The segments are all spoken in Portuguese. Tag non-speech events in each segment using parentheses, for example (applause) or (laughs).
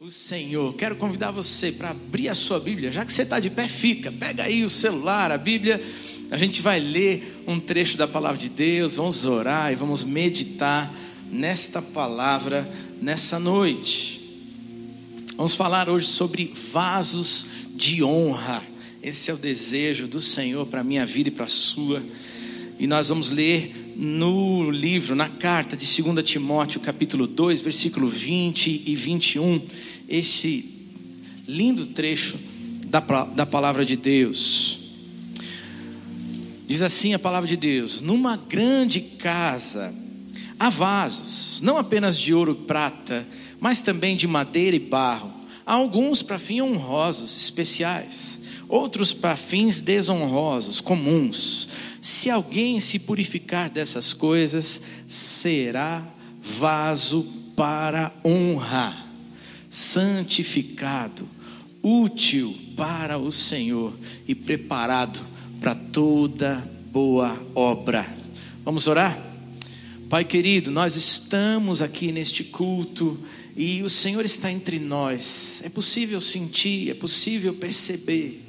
o Senhor. Quero convidar você para abrir a sua Bíblia. Já que você está de pé, fica. Pega aí o celular, a Bíblia. A gente vai ler um trecho da palavra de Deus, vamos orar e vamos meditar nesta palavra nessa noite. Vamos falar hoje sobre vasos de honra. Esse é o desejo do Senhor para a minha vida e para a sua. E nós vamos ler no livro, na carta de 2 Timóteo, capítulo 2, versículo 20 e 21 esse lindo trecho da, da palavra de Deus. Diz assim a palavra de Deus: Numa grande casa há vasos, não apenas de ouro e prata, mas também de madeira e barro. Há alguns para fins honrosos, especiais, outros para fins desonrosos, comuns. Se alguém se purificar dessas coisas, será vaso para honra santificado, útil para o Senhor e preparado para toda boa obra. Vamos orar? Pai querido, nós estamos aqui neste culto e o Senhor está entre nós. É possível sentir, é possível perceber.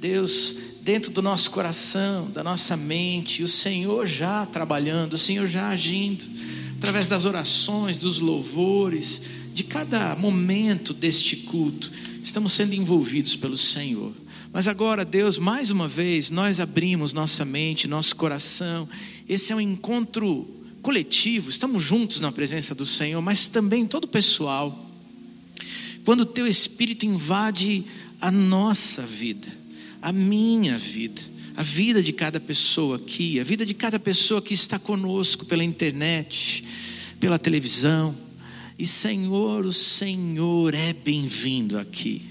Deus, dentro do nosso coração, da nossa mente, o Senhor já trabalhando, o Senhor já agindo, através das orações, dos louvores, de cada momento deste culto, estamos sendo envolvidos pelo Senhor. Mas agora, Deus, mais uma vez, nós abrimos nossa mente, nosso coração. Esse é um encontro coletivo, estamos juntos na presença do Senhor, mas também todo pessoal. Quando o teu espírito invade a nossa vida, a minha vida, a vida de cada pessoa aqui, a vida de cada pessoa que está conosco pela internet, pela televisão, e Senhor, o Senhor é bem-vindo aqui.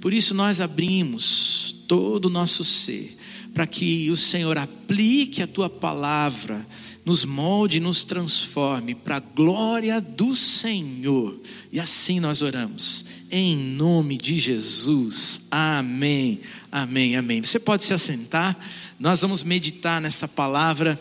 Por isso nós abrimos todo o nosso ser para que o Senhor aplique a tua palavra, nos molde, nos transforme para a glória do Senhor. E assim nós oramos, em nome de Jesus. Amém. Amém. Amém. Você pode se assentar. Nós vamos meditar nessa palavra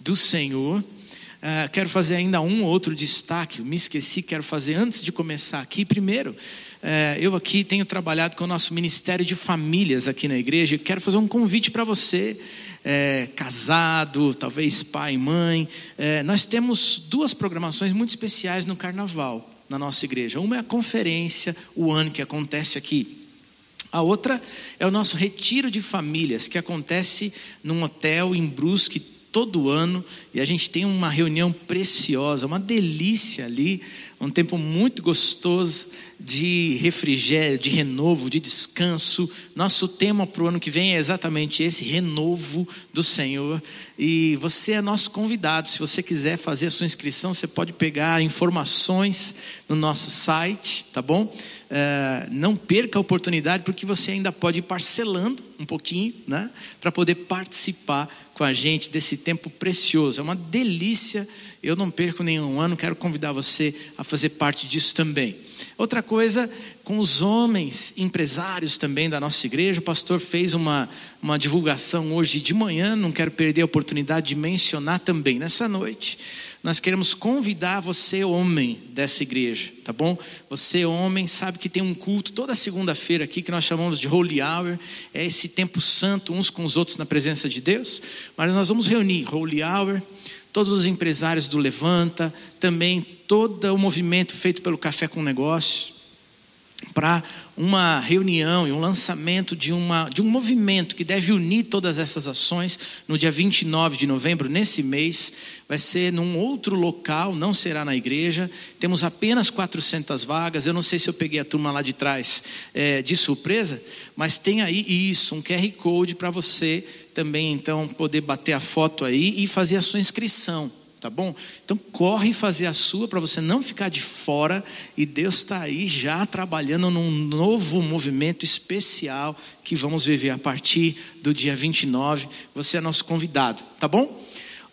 do Senhor. Uh, quero fazer ainda um outro destaque, me esqueci, quero fazer antes de começar aqui. Primeiro, uh, eu aqui tenho trabalhado com o nosso Ministério de Famílias aqui na igreja quero fazer um convite para você, uh, casado, talvez pai mãe. nós temos duas programações muito especiais no carnaval na nossa igreja. Uma é a conferência, o ano que acontece aqui. A outra é o nosso retiro de famílias, que acontece num hotel em Brusque todo ano e a gente tem uma reunião preciosa, uma delícia ali, um tempo muito gostoso de refrigério, de renovo, de descanso. Nosso tema para o ano que vem é exatamente esse: renovo do Senhor. E você é nosso convidado. Se você quiser fazer a sua inscrição, você pode pegar informações no nosso site, tá bom? Uh, não perca a oportunidade, porque você ainda pode ir parcelando um pouquinho, né? Para poder participar com a gente desse tempo precioso. É uma delícia. Eu não perco nenhum ano, quero convidar você a fazer parte disso também. Outra coisa, com os homens empresários também da nossa igreja, o pastor fez uma, uma divulgação hoje de manhã, não quero perder a oportunidade de mencionar também nessa noite nós queremos convidar você, homem dessa igreja, tá bom? Você, homem, sabe que tem um culto toda segunda-feira aqui que nós chamamos de Holy Hour, é esse tempo santo uns com os outros na presença de Deus, mas nós vamos reunir Holy Hour, todos os empresários do Levanta, também todo o movimento feito pelo Café com Negócios, para uma reunião e um lançamento de, uma, de um movimento que deve unir todas essas ações no dia 29 de novembro, nesse mês. Vai ser num outro local, não será na igreja. Temos apenas 400 vagas. Eu não sei se eu peguei a turma lá de trás é, de surpresa, mas tem aí isso, um QR Code para você também então poder bater a foto aí e fazer a sua inscrição tá bom? Então corre fazer a sua para você não ficar de fora e Deus está aí já trabalhando num novo movimento especial que vamos viver a partir do dia 29. Você é nosso convidado, tá bom?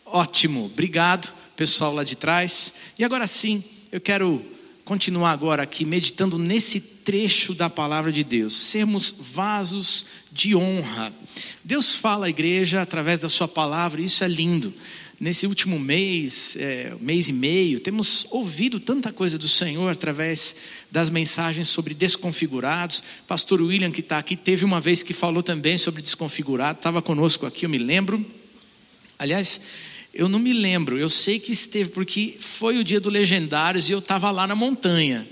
Ótimo, obrigado, pessoal lá de trás. E agora sim, eu quero continuar agora aqui meditando nesse trecho da palavra de Deus. Sermos vasos de honra. Deus fala à igreja através da sua palavra, e isso é lindo nesse último mês, é, mês e meio, temos ouvido tanta coisa do Senhor através das mensagens sobre desconfigurados. Pastor William, que está aqui, teve uma vez que falou também sobre desconfigurado, estava conosco aqui, eu me lembro. Aliás, eu não me lembro, eu sei que esteve, porque foi o dia do Legendários e eu estava lá na montanha,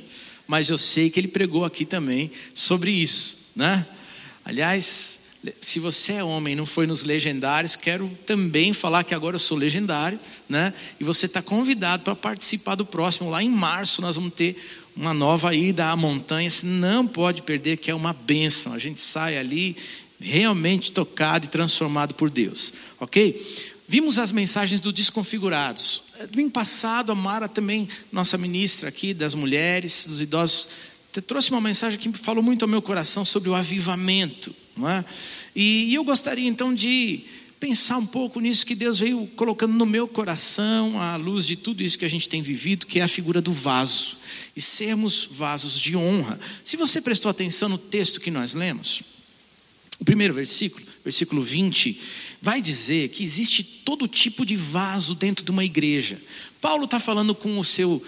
mas eu sei que ele pregou aqui também sobre isso, né? Aliás, se você é homem e não foi nos legendários, quero também falar que agora eu sou legendário, né? E você está convidado para participar do próximo. Lá em março nós vamos ter uma nova ida à montanha. Você não pode perder, que é uma bênção. A gente sai ali realmente tocado e transformado por Deus, ok? Vimos as mensagens do Desconfigurados. Domingo passado, a Mara também, nossa ministra aqui das mulheres, dos idosos, trouxe uma mensagem que falou muito ao meu coração sobre o avivamento. Não é? e, e eu gostaria então de pensar um pouco nisso que Deus veio colocando no meu coração, à luz de tudo isso que a gente tem vivido, que é a figura do vaso, e sermos vasos de honra. Se você prestou atenção no texto que nós lemos, o primeiro versículo, versículo 20, vai dizer que existe todo tipo de vaso dentro de uma igreja. Paulo está falando com o seu uh,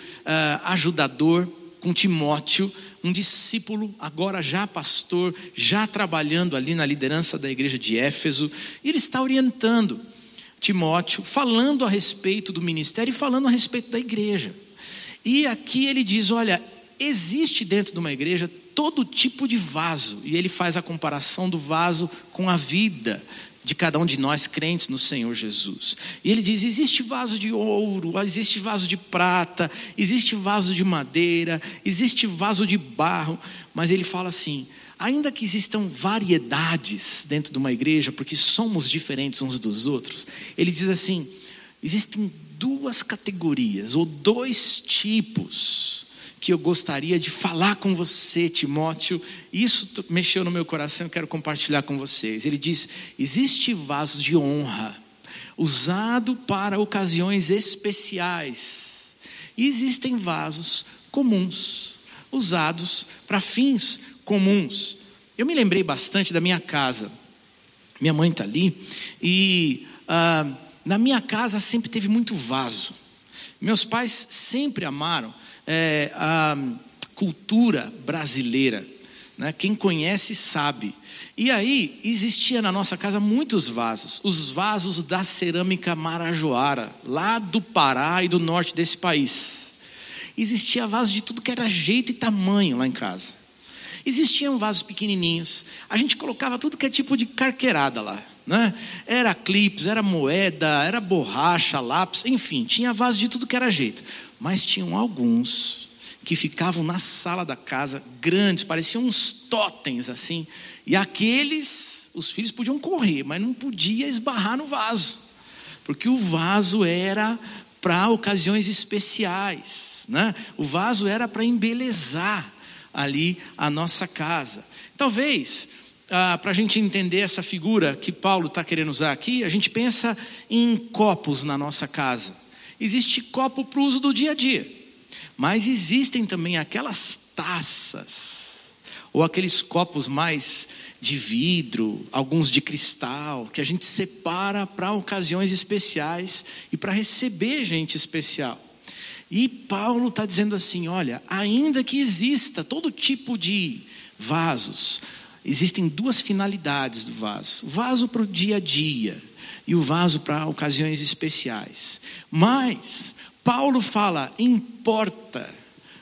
ajudador, com Timóteo, um discípulo, agora já pastor, já trabalhando ali na liderança da igreja de Éfeso, e ele está orientando Timóteo, falando a respeito do ministério e falando a respeito da igreja. E aqui ele diz: olha, existe dentro de uma igreja todo tipo de vaso, e ele faz a comparação do vaso com a vida, de cada um de nós crentes no Senhor Jesus. E ele diz: existe vaso de ouro, existe vaso de prata, existe vaso de madeira, existe vaso de barro, mas ele fala assim: ainda que existam variedades dentro de uma igreja, porque somos diferentes uns dos outros, ele diz assim: existem duas categorias ou dois tipos que eu gostaria de falar com você, Timóteo. Isso mexeu no meu coração, eu quero compartilhar com vocês. Ele diz: existe vaso de honra, usado para ocasiões especiais, e existem vasos comuns, usados para fins comuns. Eu me lembrei bastante da minha casa. Minha mãe está ali, e ah, na minha casa sempre teve muito vaso. Meus pais sempre amaram é, a cultura brasileira. Né? Quem conhece sabe. E aí existia na nossa casa muitos vasos, os vasos da cerâmica marajoara, lá do Pará e do norte desse país. Existia vasos de tudo que era jeito e tamanho lá em casa. Existiam vasos pequenininhos. A gente colocava tudo que é tipo de carqueirada lá. Né? Era clips, era moeda, era borracha, lápis, enfim, tinha vasos de tudo que era jeito. Mas tinham alguns que ficavam na sala da casa, grandes, pareciam uns totens assim. E aqueles, os filhos podiam correr, mas não podia esbarrar no vaso, porque o vaso era para ocasiões especiais, né? O vaso era para embelezar ali a nossa casa. Talvez ah, para a gente entender essa figura que Paulo está querendo usar aqui, a gente pensa em copos na nossa casa. Existe copo para o uso do dia a dia, mas existem também aquelas taças, ou aqueles copos mais de vidro, alguns de cristal, que a gente separa para ocasiões especiais e para receber gente especial. E Paulo está dizendo assim: olha, ainda que exista todo tipo de vasos, existem duas finalidades do vaso: vaso para o dia a dia e o vaso para ocasiões especiais. Mas Paulo fala: importa,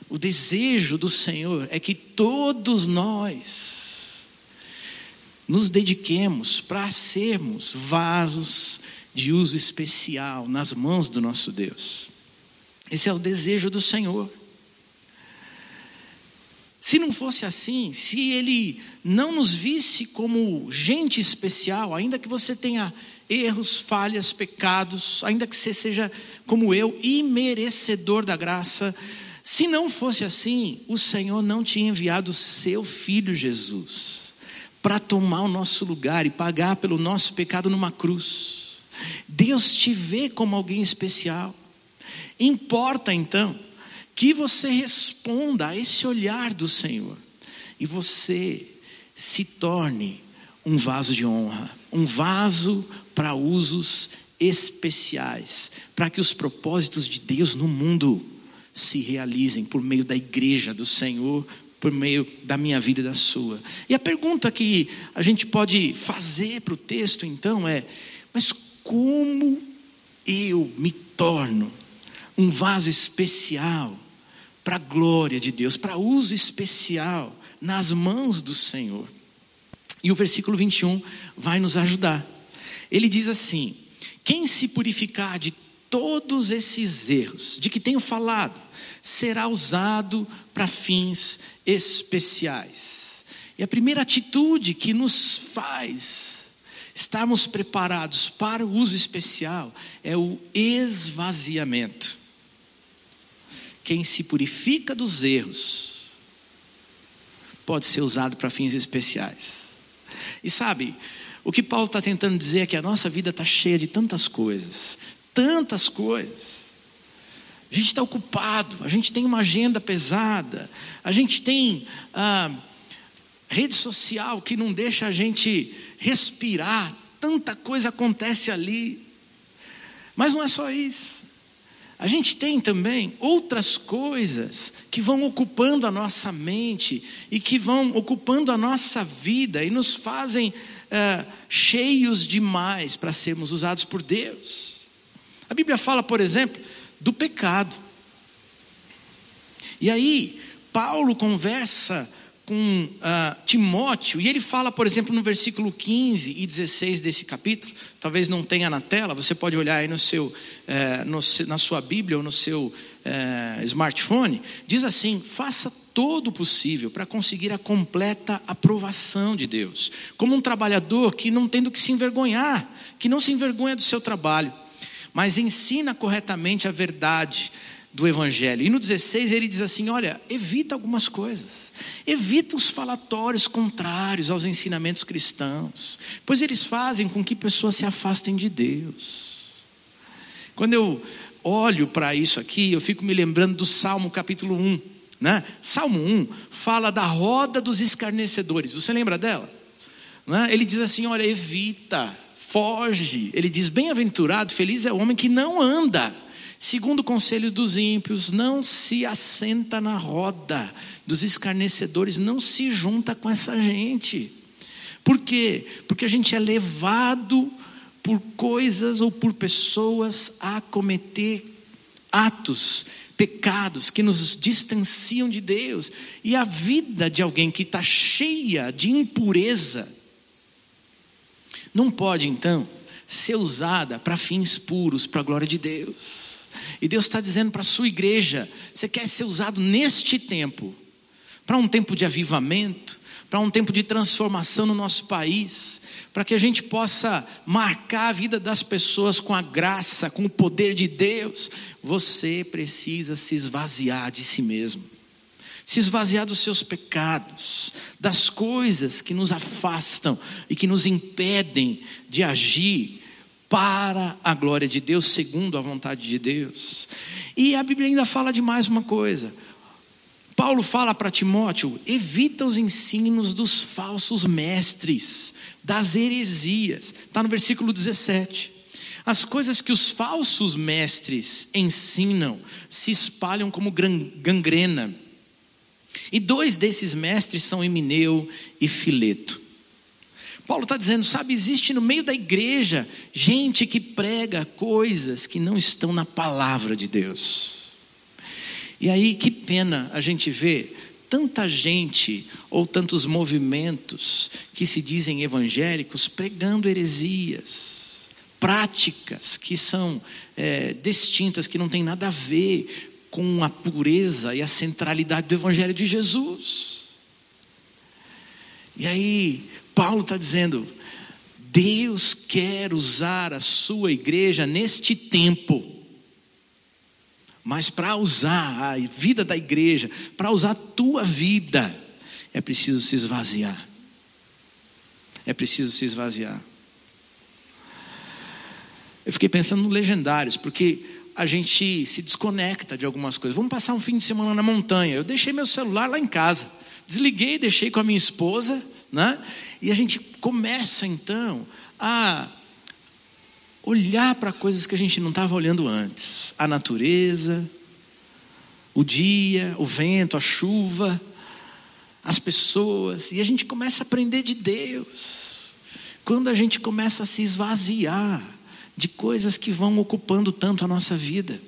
o desejo do Senhor é que todos nós nos dediquemos para sermos vasos de uso especial nas mãos do nosso Deus. Esse é o desejo do Senhor. Se não fosse assim, se Ele não nos visse como gente especial, ainda que você tenha erros, falhas, pecados, ainda que você seja como eu, imerecedor da graça. Se não fosse assim, o Senhor não tinha enviado o seu filho Jesus para tomar o nosso lugar e pagar pelo nosso pecado numa cruz. Deus te vê como alguém especial. Importa então que você responda a esse olhar do Senhor e você se torne um vaso de honra, um vaso para usos especiais para que os propósitos de Deus no mundo se realizem por meio da igreja do Senhor, por meio da minha vida e da sua. E a pergunta que a gente pode fazer para o texto então é: mas como eu me torno um vaso especial para a glória de Deus, para uso especial nas mãos do Senhor? E o versículo 21 vai nos ajudar. Ele diz assim: Quem se purificar de todos esses erros de que tenho falado, será usado para fins especiais. E a primeira atitude que nos faz estarmos preparados para o uso especial é o esvaziamento. Quem se purifica dos erros pode ser usado para fins especiais. E sabe, o que Paulo está tentando dizer é que a nossa vida está cheia de tantas coisas, tantas coisas. A gente está ocupado, a gente tem uma agenda pesada, a gente tem ah, rede social que não deixa a gente respirar, tanta coisa acontece ali. Mas não é só isso. A gente tem também outras coisas que vão ocupando a nossa mente e que vão ocupando a nossa vida e nos fazem é, cheios demais para sermos usados por Deus. A Bíblia fala, por exemplo, do pecado. E aí, Paulo conversa com uh, Timóteo, e ele fala, por exemplo, no versículo 15 e 16 desse capítulo, talvez não tenha na tela, você pode olhar aí no seu, eh, no, na sua Bíblia ou no seu eh, smartphone, diz assim: faça todo o possível para conseguir a completa aprovação de Deus, como um trabalhador que não tem do que se envergonhar, que não se envergonha do seu trabalho, mas ensina corretamente a verdade do Evangelho. E no 16 ele diz assim: olha, evita algumas coisas, evita os falatórios contrários aos ensinamentos cristãos, pois eles fazem com que pessoas se afastem de Deus. Quando eu olho para isso aqui, eu fico me lembrando do Salmo capítulo 1. Né? Salmo 1 fala da roda dos escarnecedores, você lembra dela? Né? Ele diz assim: olha, evita, foge. Ele diz: bem-aventurado, feliz é o homem que não anda Segundo o conselho dos ímpios, não se assenta na roda dos escarnecedores, não se junta com essa gente. Por quê? Porque a gente é levado por coisas ou por pessoas a cometer atos, pecados que nos distanciam de Deus. E a vida de alguém que está cheia de impureza não pode então ser usada para fins puros, para a glória de Deus. E Deus está dizendo para a sua igreja: você quer ser usado neste tempo, para um tempo de avivamento, para um tempo de transformação no nosso país, para que a gente possa marcar a vida das pessoas com a graça, com o poder de Deus. Você precisa se esvaziar de si mesmo, se esvaziar dos seus pecados, das coisas que nos afastam e que nos impedem de agir para a glória de Deus, segundo a vontade de Deus. E a Bíblia ainda fala de mais uma coisa. Paulo fala para Timóteo: evita os ensinos dos falsos mestres, das heresias. Está no versículo 17. As coisas que os falsos mestres ensinam se espalham como gangrena. E dois desses mestres são Emineu e Fileto. Paulo está dizendo, sabe, existe no meio da igreja gente que prega coisas que não estão na palavra de Deus. E aí, que pena a gente ver tanta gente ou tantos movimentos que se dizem evangélicos pregando heresias, práticas que são é, distintas, que não tem nada a ver com a pureza e a centralidade do Evangelho de Jesus. E aí, Paulo está dizendo: Deus quer usar a sua igreja neste tempo, mas para usar a vida da igreja, para usar a tua vida, é preciso se esvaziar. É preciso se esvaziar. Eu fiquei pensando no legendários, porque a gente se desconecta de algumas coisas. Vamos passar um fim de semana na montanha. Eu deixei meu celular lá em casa, desliguei, deixei com a minha esposa, né? E a gente começa então a olhar para coisas que a gente não estava olhando antes: a natureza, o dia, o vento, a chuva, as pessoas, e a gente começa a aprender de Deus. Quando a gente começa a se esvaziar de coisas que vão ocupando tanto a nossa vida.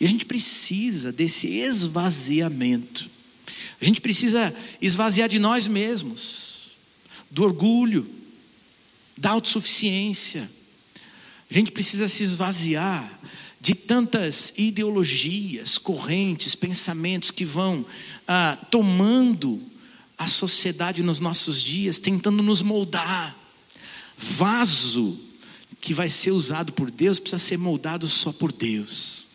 E a gente precisa desse esvaziamento. A gente precisa esvaziar de nós mesmos, do orgulho, da autossuficiência. A gente precisa se esvaziar de tantas ideologias, correntes, pensamentos que vão ah, tomando a sociedade nos nossos dias, tentando nos moldar. Vaso que vai ser usado por Deus precisa ser moldado só por Deus.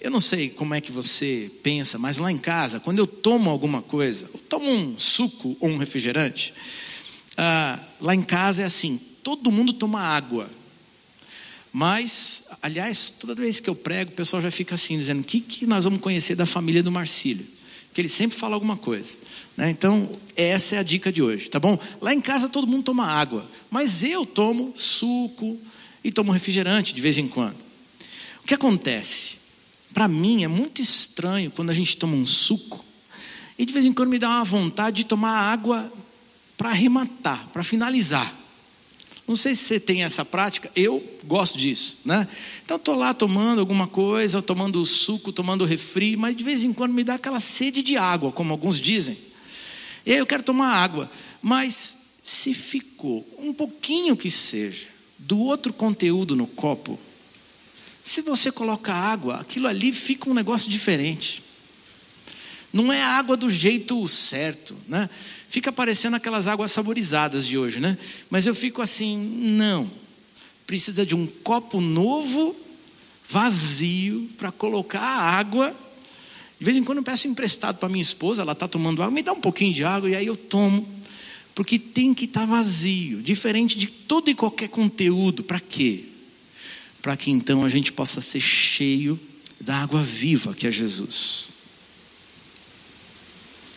Eu não sei como é que você pensa, mas lá em casa, quando eu tomo alguma coisa, eu tomo um suco ou um refrigerante, ah, lá em casa é assim: todo mundo toma água. Mas, aliás, toda vez que eu prego, o pessoal já fica assim, dizendo: o que, que nós vamos conhecer da família do Marcílio? Porque ele sempre fala alguma coisa. Né? Então, essa é a dica de hoje, tá bom? Lá em casa todo mundo toma água, mas eu tomo suco e tomo refrigerante de vez em quando. O que acontece? Para mim é muito estranho quando a gente toma um suco e de vez em quando me dá uma vontade de tomar água para arrematar, para finalizar. Não sei se você tem essa prática, eu gosto disso, né? Então estou lá tomando alguma coisa, tomando suco, tomando refri, mas de vez em quando me dá aquela sede de água, como alguns dizem. E aí eu quero tomar água, mas se ficou um pouquinho que seja do outro conteúdo no copo, se você coloca água, aquilo ali fica um negócio diferente. Não é água do jeito certo, né? Fica parecendo aquelas águas saborizadas de hoje, né? Mas eu fico assim, não. Precisa de um copo novo, vazio, para colocar a água. De vez em quando eu peço emprestado para minha esposa, ela está tomando água, me dá um pouquinho de água e aí eu tomo. Porque tem que estar tá vazio, diferente de todo e qualquer conteúdo. Para quê? Para que então a gente possa ser cheio da água viva que é Jesus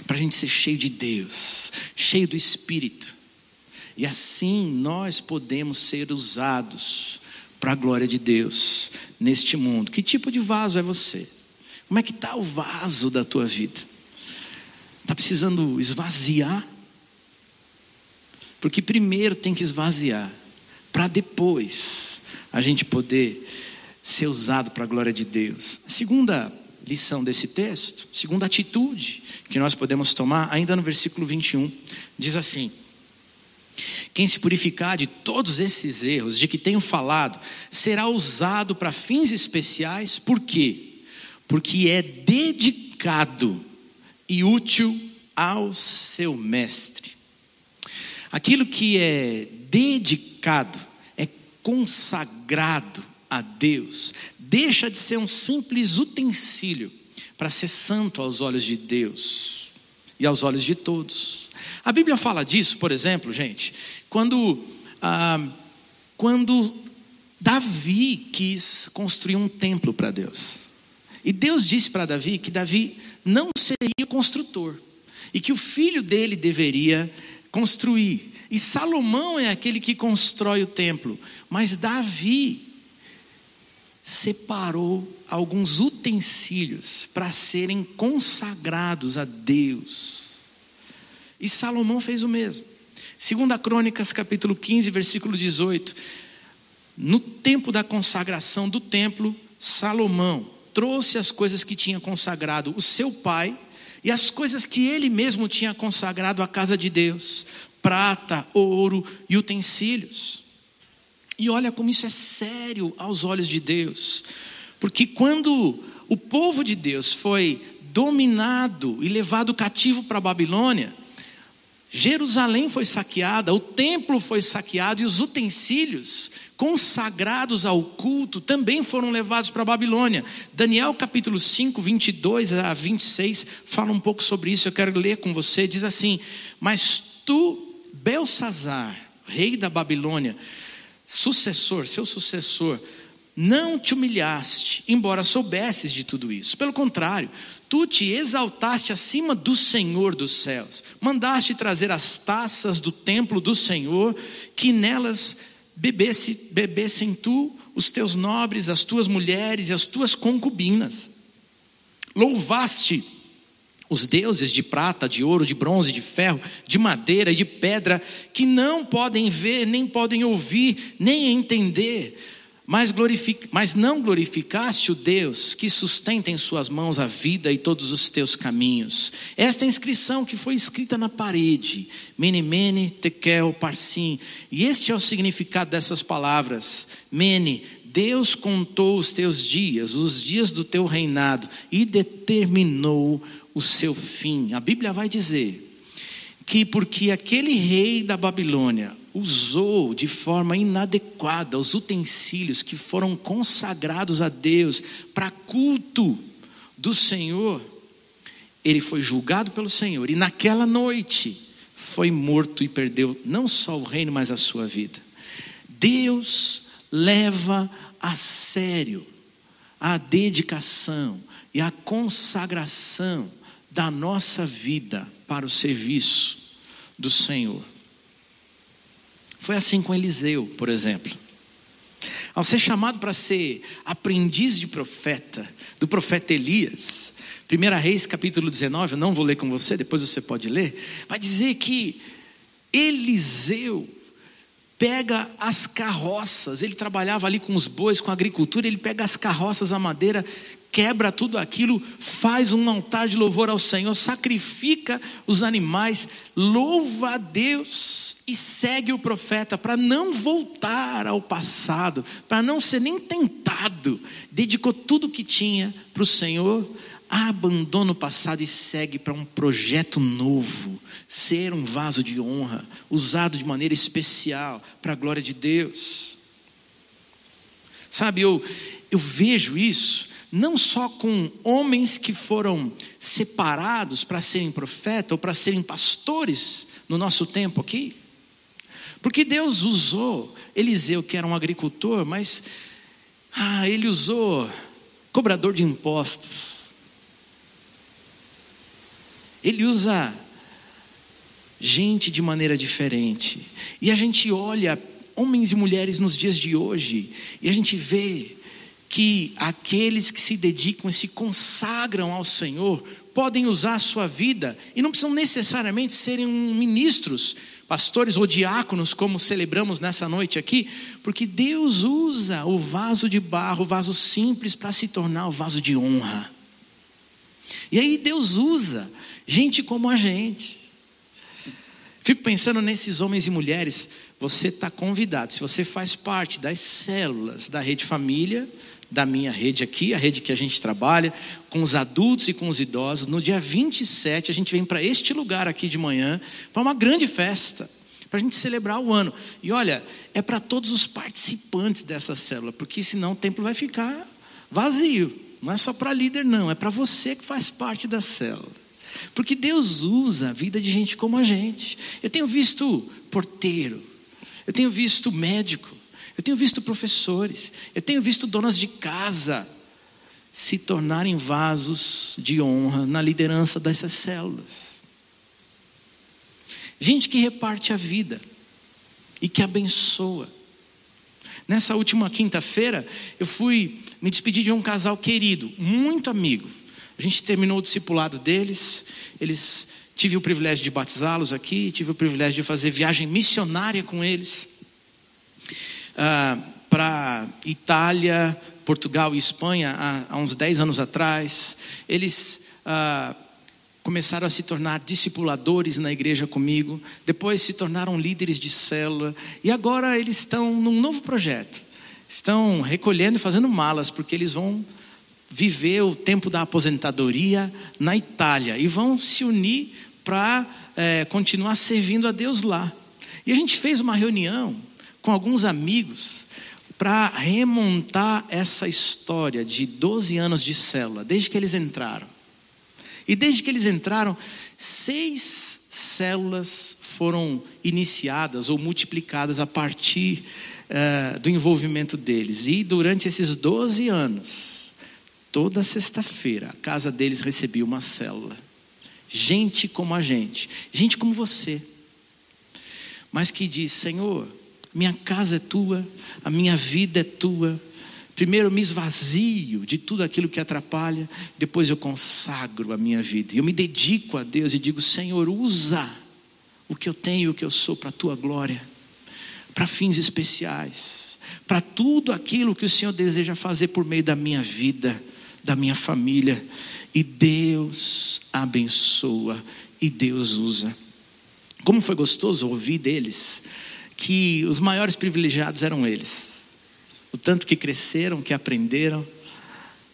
para a gente ser cheio de Deus, cheio do Espírito. E assim nós podemos ser usados para a glória de Deus neste mundo. Que tipo de vaso é você? Como é que está o vaso da tua vida? Está precisando esvaziar? Porque primeiro tem que esvaziar, para depois a gente poder ser usado para a glória de Deus. A segunda lição desse texto, segunda atitude que nós podemos tomar, ainda no versículo 21, diz assim: Quem se purificar de todos esses erros de que tenho falado, será usado para fins especiais, por quê? Porque é dedicado e útil ao seu mestre. Aquilo que é dedicado, é consagrado a Deus, deixa de ser um simples utensílio para ser santo aos olhos de Deus e aos olhos de todos. A Bíblia fala disso, por exemplo, gente, quando, ah, quando Davi quis construir um templo para Deus. E Deus disse para Davi que Davi não seria construtor e que o filho dele deveria construir. E Salomão é aquele que constrói o templo, mas Davi separou alguns utensílios para serem consagrados a Deus. E Salomão fez o mesmo. Segunda Crônicas, capítulo 15, versículo 18. No tempo da consagração do templo, Salomão trouxe as coisas que tinha consagrado o seu pai e as coisas que ele mesmo tinha consagrado à casa de Deus: prata, ouro e utensílios. E olha como isso é sério aos olhos de Deus. Porque quando o povo de Deus foi dominado e levado cativo para a Babilônia, Jerusalém foi saqueada, o templo foi saqueado e os utensílios consagrados ao culto também foram levados para a Babilônia. Daniel capítulo 5, 22 a 26 fala um pouco sobre isso, eu quero ler com você. Diz assim: Mas tu, Belsazar, rei da Babilônia, sucessor, seu sucessor, não te humilhaste, embora soubesses de tudo isso. Pelo contrário, tu te exaltaste acima do Senhor dos céus. Mandaste trazer as taças do templo do Senhor, que nelas bebesse, bebessem tu, os teus nobres, as tuas mulheres e as tuas concubinas. Louvaste os deuses de prata, de ouro, de bronze, de ferro, de madeira e de pedra, que não podem ver, nem podem ouvir, nem entender mas, mas não glorificaste o Deus que sustenta em suas mãos a vida e todos os teus caminhos. Esta é inscrição que foi escrita na parede, Mene, Mene, Tekel, Parsim. E este é o significado dessas palavras. Mene, Deus contou os teus dias, os dias do teu reinado, e determinou o seu fim. A Bíblia vai dizer que porque aquele rei da Babilônia usou de forma inadequada os utensílios que foram consagrados a Deus para culto do Senhor, ele foi julgado pelo Senhor e naquela noite foi morto e perdeu não só o reino, mas a sua vida. Deus leva a sério a dedicação e a consagração da nossa vida para o serviço do Senhor. Foi assim com Eliseu, por exemplo. Ao ser chamado para ser aprendiz de profeta, do profeta Elias, 1 Reis capítulo 19, eu não vou ler com você, depois você pode ler, vai dizer que Eliseu pega as carroças, ele trabalhava ali com os bois, com a agricultura, ele pega as carroças, a madeira quebra tudo aquilo, faz um altar de louvor ao Senhor, sacrifica os animais, louva a Deus e segue o profeta para não voltar ao passado, para não ser nem tentado. Dedicou tudo que tinha para o Senhor, abandona o passado e segue para um projeto novo, ser um vaso de honra, usado de maneira especial para a glória de Deus. Sabe, eu, eu vejo isso não só com homens que foram separados para serem profeta ou para serem pastores no nosso tempo aqui. Porque Deus usou Eliseu, que era um agricultor, mas ah, ele usou cobrador de impostos. Ele usa gente de maneira diferente. E a gente olha homens e mulheres nos dias de hoje e a gente vê que aqueles que se dedicam e se consagram ao Senhor podem usar a sua vida e não precisam necessariamente serem ministros, pastores ou diáconos, como celebramos nessa noite aqui, porque Deus usa o vaso de barro, o vaso simples, para se tornar o vaso de honra. E aí Deus usa gente como a gente. Fico pensando nesses homens e mulheres. Você está convidado, se você faz parte das células da Rede Família, da minha rede aqui, a rede que a gente trabalha, com os adultos e com os idosos. No dia 27, a gente vem para este lugar aqui de manhã, para uma grande festa, para a gente celebrar o ano. E olha, é para todos os participantes dessa célula, porque senão o templo vai ficar vazio. Não é só para líder, não, é para você que faz parte da célula. Porque Deus usa a vida de gente como a gente. Eu tenho visto porteiro, eu tenho visto médico, eu tenho visto professores, eu tenho visto donas de casa se tornarem vasos de honra na liderança dessas células. Gente que reparte a vida e que abençoa. Nessa última quinta-feira, eu fui me despedir de um casal querido, muito amigo. A gente terminou o discipulado deles, eles tive o privilégio de batizá-los aqui, tive o privilégio de fazer viagem missionária com eles ah, para Itália, Portugal e Espanha há, há, uns 10 anos atrás. Eles ah, começaram a se tornar discipuladores na igreja comigo, depois se tornaram líderes de célula e agora eles estão num novo projeto. Estão recolhendo e fazendo malas, porque eles vão viver o tempo da aposentadoria na Itália e vão se unir para é, continuar servindo a Deus lá. E a gente fez uma reunião com alguns amigos para remontar essa história de 12 anos de célula, desde que eles entraram. E desde que eles entraram, seis células foram iniciadas ou multiplicadas a partir uh, do envolvimento deles. E durante esses 12 anos, toda sexta-feira, a casa deles recebia uma célula. Gente como a gente, gente como você, mas que diz: Senhor, Minha casa é tua, a minha vida é tua. Primeiro eu me esvazio de tudo aquilo que atrapalha, depois eu consagro a minha vida. Eu me dedico a Deus e digo: Senhor, usa o que eu tenho e o que eu sou para a tua glória, para fins especiais, para tudo aquilo que o Senhor deseja fazer por meio da minha vida, da minha família. E Deus abençoa e Deus usa. Como foi gostoso ouvir deles que os maiores privilegiados eram eles. O tanto que cresceram, que aprenderam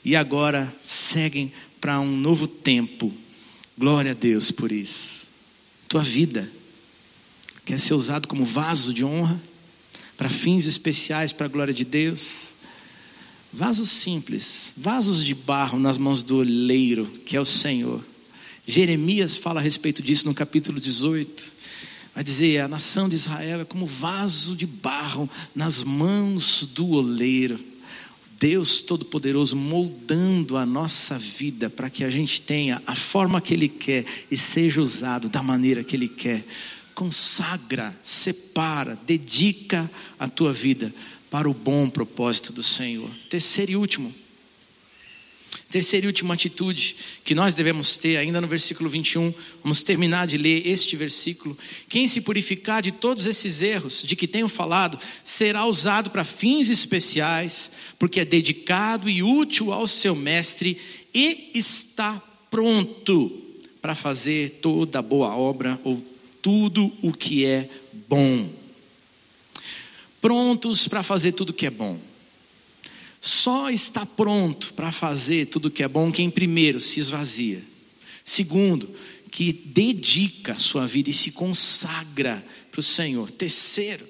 e agora seguem para um novo tempo. Glória a Deus por isso. Tua vida quer ser usado como vaso de honra para fins especiais para a glória de Deus. Vasos simples, vasos de barro nas mãos do oleiro, que é o Senhor. Jeremias fala a respeito disso no capítulo 18. Vai dizer: a nação de Israel é como vaso de barro nas mãos do oleiro. Deus Todo-Poderoso moldando a nossa vida para que a gente tenha a forma que Ele quer e seja usado da maneira que Ele quer. Consagra, separa, dedica a tua vida para o bom propósito do Senhor. Terceiro e último Terceira e última atitude que nós devemos ter, ainda no versículo 21, vamos terminar de ler este versículo. Quem se purificar de todos esses erros de que tenho falado, será usado para fins especiais, porque é dedicado e útil ao seu mestre e está pronto para fazer toda boa obra ou tudo o que é bom. Prontos para fazer tudo o que é bom. Só está pronto para fazer tudo que é bom quem primeiro se esvazia. Segundo, que dedica a sua vida e se consagra para o Senhor. Terceiro,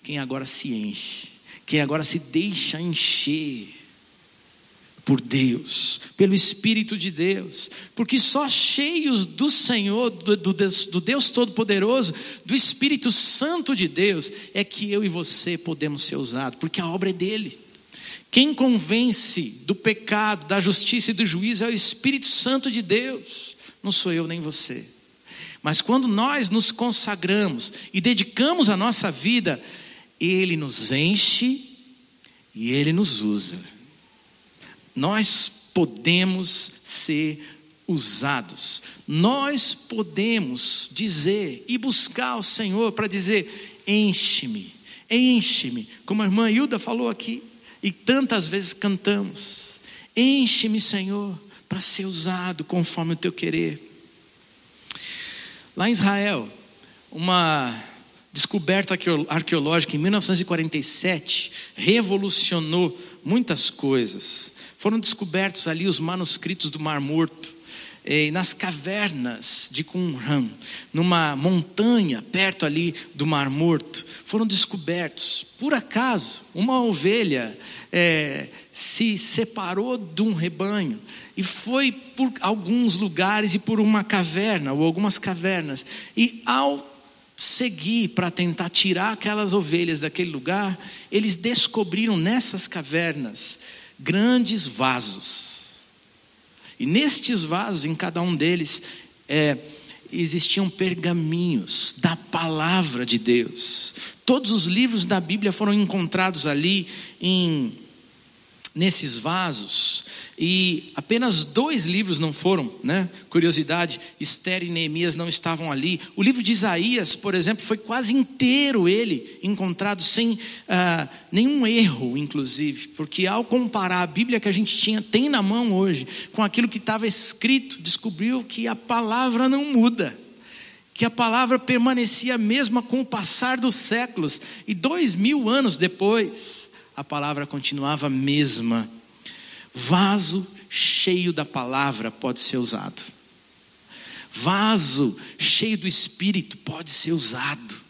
quem agora se enche, quem agora se deixa encher por Deus, pelo Espírito de Deus, porque só cheios do Senhor, do, do Deus, do Deus Todo-Poderoso, do Espírito Santo de Deus, é que eu e você podemos ser usados, porque a obra é dele. Quem convence do pecado, da justiça e do juízo é o Espírito Santo de Deus, não sou eu nem você. Mas quando nós nos consagramos e dedicamos a nossa vida, Ele nos enche e Ele nos usa. Nós podemos ser usados, nós podemos dizer e buscar o Senhor para dizer: enche-me, enche-me, como a irmã Hilda falou aqui. E tantas vezes cantamos: Enche-me, Senhor, para ser usado conforme o teu querer. Lá em Israel, uma descoberta arqueológica em 1947 revolucionou muitas coisas. Foram descobertos ali os manuscritos do Mar Morto. Eh, nas cavernas de Qumran, numa montanha perto ali do Mar Morto, foram descobertos, por acaso, uma ovelha é, se separou de um rebanho e foi por alguns lugares e por uma caverna ou algumas cavernas, e ao seguir para tentar tirar aquelas ovelhas daquele lugar, eles descobriram nessas cavernas grandes vasos. E nestes vasos, em cada um deles, é, existiam pergaminhos da palavra de Deus. Todos os livros da Bíblia foram encontrados ali em nesses vasos e apenas dois livros não foram, né? Curiosidade, Esther e Neemias não estavam ali. O livro de Isaías, por exemplo, foi quase inteiro ele encontrado sem ah, nenhum erro, inclusive, porque ao comparar a Bíblia que a gente tinha tem na mão hoje com aquilo que estava escrito, descobriu que a palavra não muda que a palavra permanecia a mesma com o passar dos séculos, e dois mil anos depois, a palavra continuava a mesma. Vaso cheio da palavra pode ser usado. Vaso cheio do Espírito pode ser usado.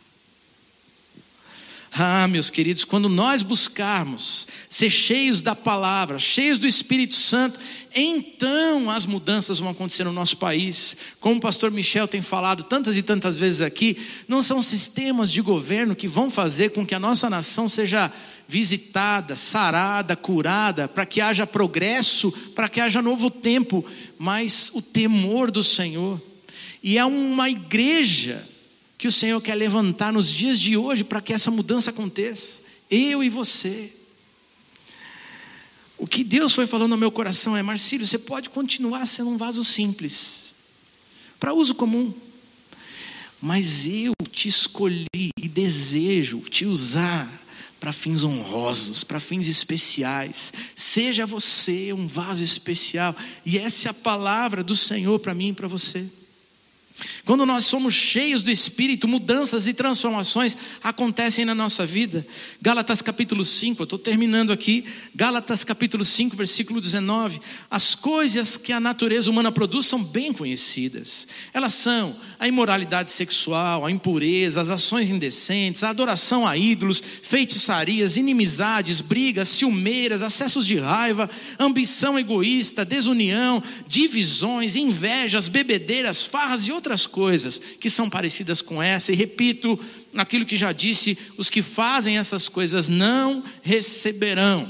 Ah, meus queridos, quando nós buscarmos ser cheios da palavra, cheios do Espírito Santo, então as mudanças vão acontecer no nosso país. Como o pastor Michel tem falado tantas e tantas vezes aqui, não são sistemas de governo que vão fazer com que a nossa nação seja visitada, sarada, curada, para que haja progresso, para que haja novo tempo, mas o temor do Senhor. E é uma igreja que o Senhor quer levantar nos dias de hoje para que essa mudança aconteça. Eu e você. O que Deus foi falando no meu coração é: Marcílio, você pode continuar sendo um vaso simples, para uso comum, mas eu te escolhi e desejo te usar para fins honrosos, para fins especiais. Seja você um vaso especial, e essa é a palavra do Senhor para mim e para você. Quando nós somos cheios do Espírito, mudanças e transformações acontecem na nossa vida. Gálatas capítulo 5, eu estou terminando aqui. Gálatas capítulo 5, versículo 19. As coisas que a natureza humana produz são bem conhecidas. Elas são a imoralidade sexual, a impureza, as ações indecentes, a adoração a ídolos, feitiçarias, inimizades, brigas, ciumeiras, acessos de raiva, ambição egoísta, desunião, divisões, invejas, bebedeiras, farras e outras coisas que são parecidas com essa, e repito aquilo que já disse: os que fazem essas coisas não receberão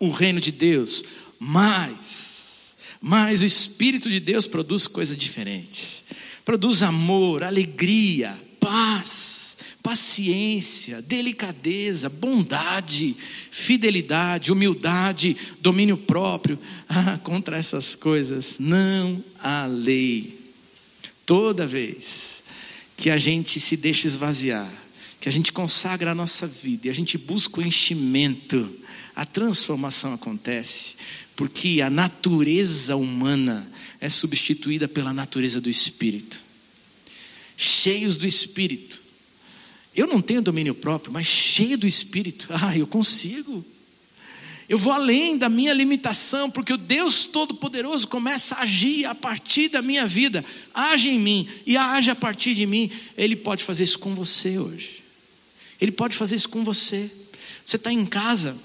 o reino de Deus, mas, mas o Espírito de Deus produz coisa diferente, produz amor, alegria, paz, paciência, delicadeza, bondade, fidelidade, humildade, domínio próprio. (laughs) Ah, contra essas coisas não há lei. Toda vez que a gente se deixa esvaziar, que a gente consagra a nossa vida e a gente busca o enchimento, a transformação acontece, porque a natureza humana é substituída pela natureza do Espírito. Cheios do Espírito. Eu não tenho domínio próprio, mas cheio do Espírito, (laughs) ah, eu consigo. Eu vou além da minha limitação, porque o Deus Todo-Poderoso começa a agir a partir da minha vida, age em mim e age a partir de mim. Ele pode fazer isso com você hoje. Ele pode fazer isso com você. Você está em casa,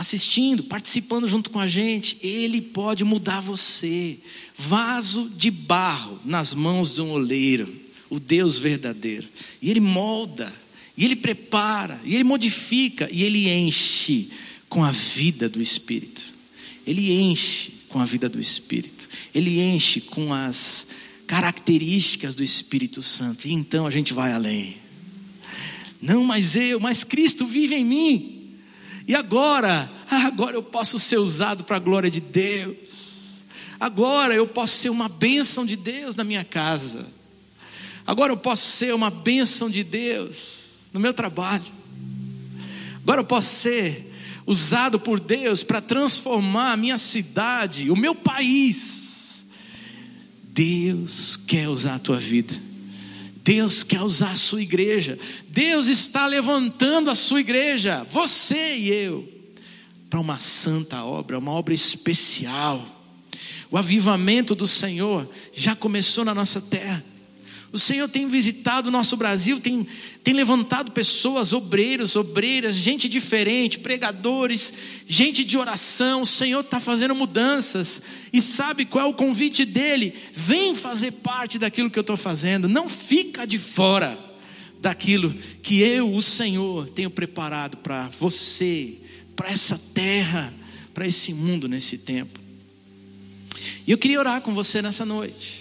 assistindo, participando junto com a gente, Ele pode mudar você. Vaso de barro nas mãos de um oleiro, o Deus verdadeiro. E Ele molda, e Ele prepara, e Ele modifica, e Ele enche com a vida do Espírito. Ele enche com a vida do Espírito. Ele enche com as características do Espírito Santo. E então a gente vai além. Não mais eu, mas Cristo vive em mim. E agora, agora eu posso ser usado para a glória de Deus. Agora eu posso ser uma bênção de Deus na minha casa. Agora eu posso ser uma bênção de Deus no meu trabalho. Agora eu posso ser usado por Deus para transformar a minha cidade, o meu país. Deus quer usar a tua vida. Deus quer usar a sua igreja. Deus está levantando a sua igreja, você e eu, para uma santa obra, uma obra especial. O avivamento do Senhor já começou na nossa terra. O Senhor tem visitado o nosso Brasil, tem, tem levantado pessoas, obreiros, obreiras, gente diferente, pregadores, gente de oração. O Senhor está fazendo mudanças e sabe qual é o convite dele? Vem fazer parte daquilo que eu estou fazendo, não fica de fora daquilo que eu, o Senhor, tenho preparado para você, para essa terra, para esse mundo nesse tempo. E eu queria orar com você nessa noite.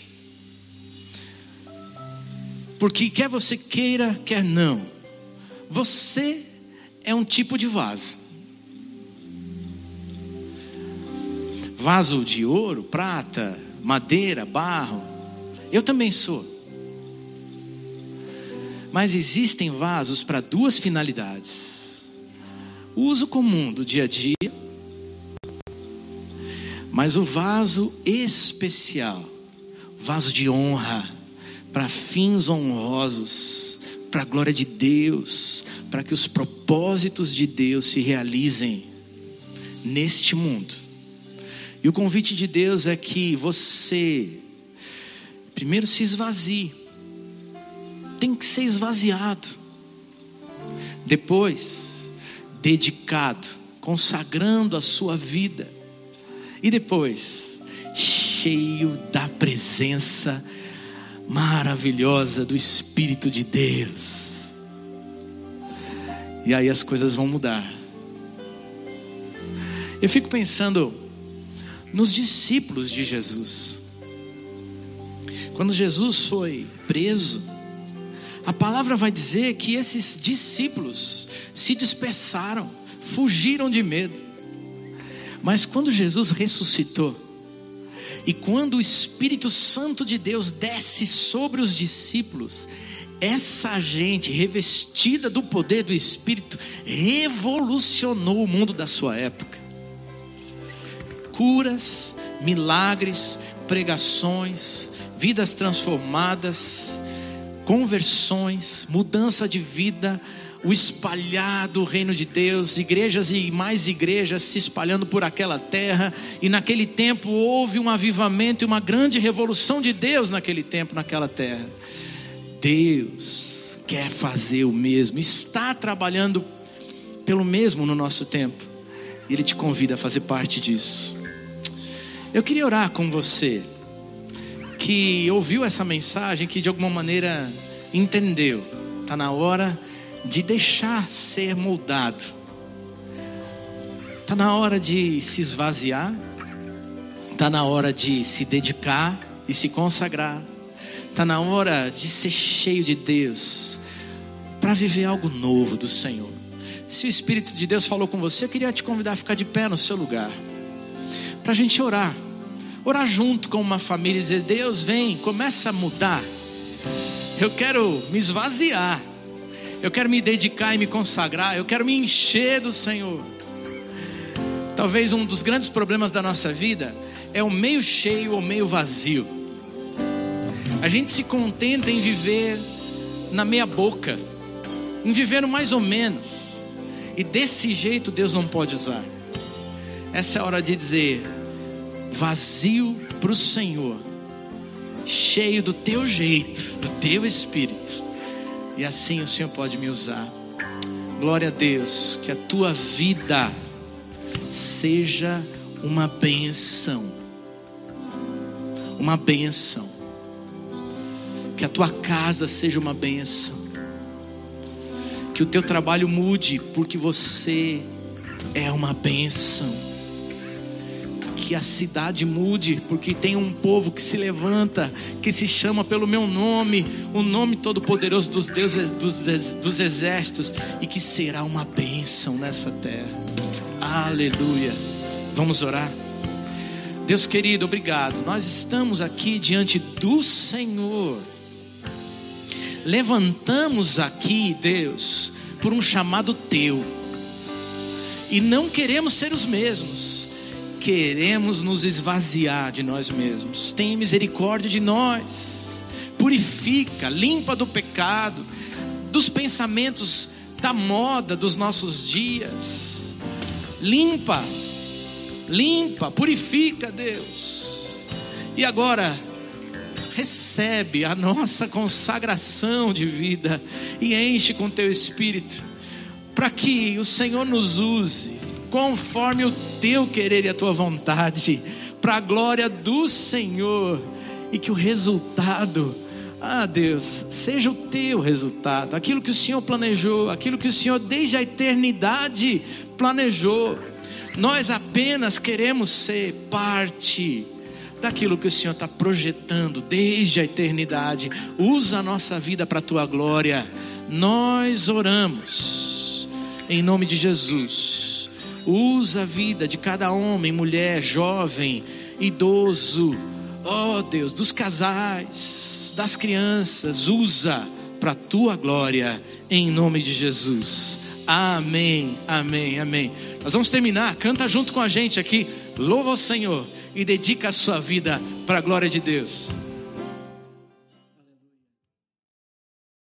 Porque quer você queira, quer não, você é um tipo de vaso. Vaso de ouro, prata, madeira, barro. Eu também sou. Mas existem vasos para duas finalidades: uso comum do dia a dia, mas o vaso especial, vaso de honra para fins honrosos, para a glória de Deus, para que os propósitos de Deus se realizem neste mundo. E o convite de Deus é que você, primeiro, se esvazie, tem que ser esvaziado, depois, dedicado, consagrando a sua vida, e depois, cheio da presença de maravilhosa do Espírito de Deus. E aí as coisas vão mudar. Eu fico pensando nos discípulos de Jesus. Quando Jesus foi preso, a palavra vai dizer que esses discípulos se dispersaram, fugiram de medo. Mas quando Jesus ressuscitou, e quando o Espírito Santo de Deus desce sobre os discípulos, essa gente revestida do poder do Espírito revolucionou o mundo da sua época. Curas, milagres, pregações, vidas transformadas, conversões, mudança de vida, o espalhar do reino de Deus, igrejas e mais igrejas se espalhando por aquela terra, e naquele tempo houve um avivamento e uma grande revolução de Deus naquele tempo, naquela terra. Deus quer fazer o mesmo, está trabalhando pelo mesmo no nosso tempo, e Ele te convida a fazer parte disso. Eu queria orar com você, que ouviu essa mensagem, que de alguma maneira entendeu, está na hora de deixar ser moldado. Está na hora de se esvaziar, está na hora de se dedicar e se consagrar, está na hora de ser cheio de Deus, para viver algo novo do Senhor. Se o Espírito de Deus falou com você, eu queria te convidar a ficar de pé no seu lugar, para a gente orar, orar junto com uma família e dizer: Deus, vem, começa a mudar. Eu quero me esvaziar eu quero me dedicar e me consagrar. Eu quero me encher do Senhor. Talvez um dos grandes problemas da nossa vida é o meio cheio ou meio vazio. A gente se contenta em viver na meia boca, em viver no mais ou menos. E desse jeito Deus não pode usar. Essa é a hora de dizer: vazio para o Senhor, cheio do teu jeito, do teu espírito. E assim o Senhor pode me usar. Glória a Deus, que a tua vida seja uma benção. Uma benção. Que a tua casa seja uma benção. Que o teu trabalho mude, porque você é uma benção que a cidade mude, porque tem um povo que se levanta, que se chama pelo meu nome, o nome todo-poderoso dos deuses, dos, dos exércitos, e que será uma bênção nessa terra. Aleluia. Vamos orar. Deus querido, obrigado. Nós estamos aqui diante do Senhor. Levantamos aqui, Deus, por um chamado teu. E não queremos ser os mesmos queremos nos esvaziar de nós mesmos. Tenha misericórdia de nós. Purifica, limpa do pecado, dos pensamentos da moda dos nossos dias. Limpa, limpa, purifica, Deus. E agora, recebe a nossa consagração de vida e enche com teu espírito, para que o Senhor nos use conforme o teu querer e a tua vontade, para a glória do Senhor, e que o resultado, ah Deus, seja o teu resultado, aquilo que o Senhor planejou, aquilo que o Senhor desde a eternidade planejou. Nós apenas queremos ser parte daquilo que o Senhor está projetando desde a eternidade. Usa a nossa vida para a tua glória. Nós oramos em nome de Jesus Usa a vida de cada homem, mulher, jovem, idoso, ó oh, Deus, dos casais, das crianças, usa para a tua glória, em nome de Jesus. Amém, amém, amém. Nós vamos terminar, canta junto com a gente aqui, louva o Senhor e dedica a sua vida para a glória de Deus.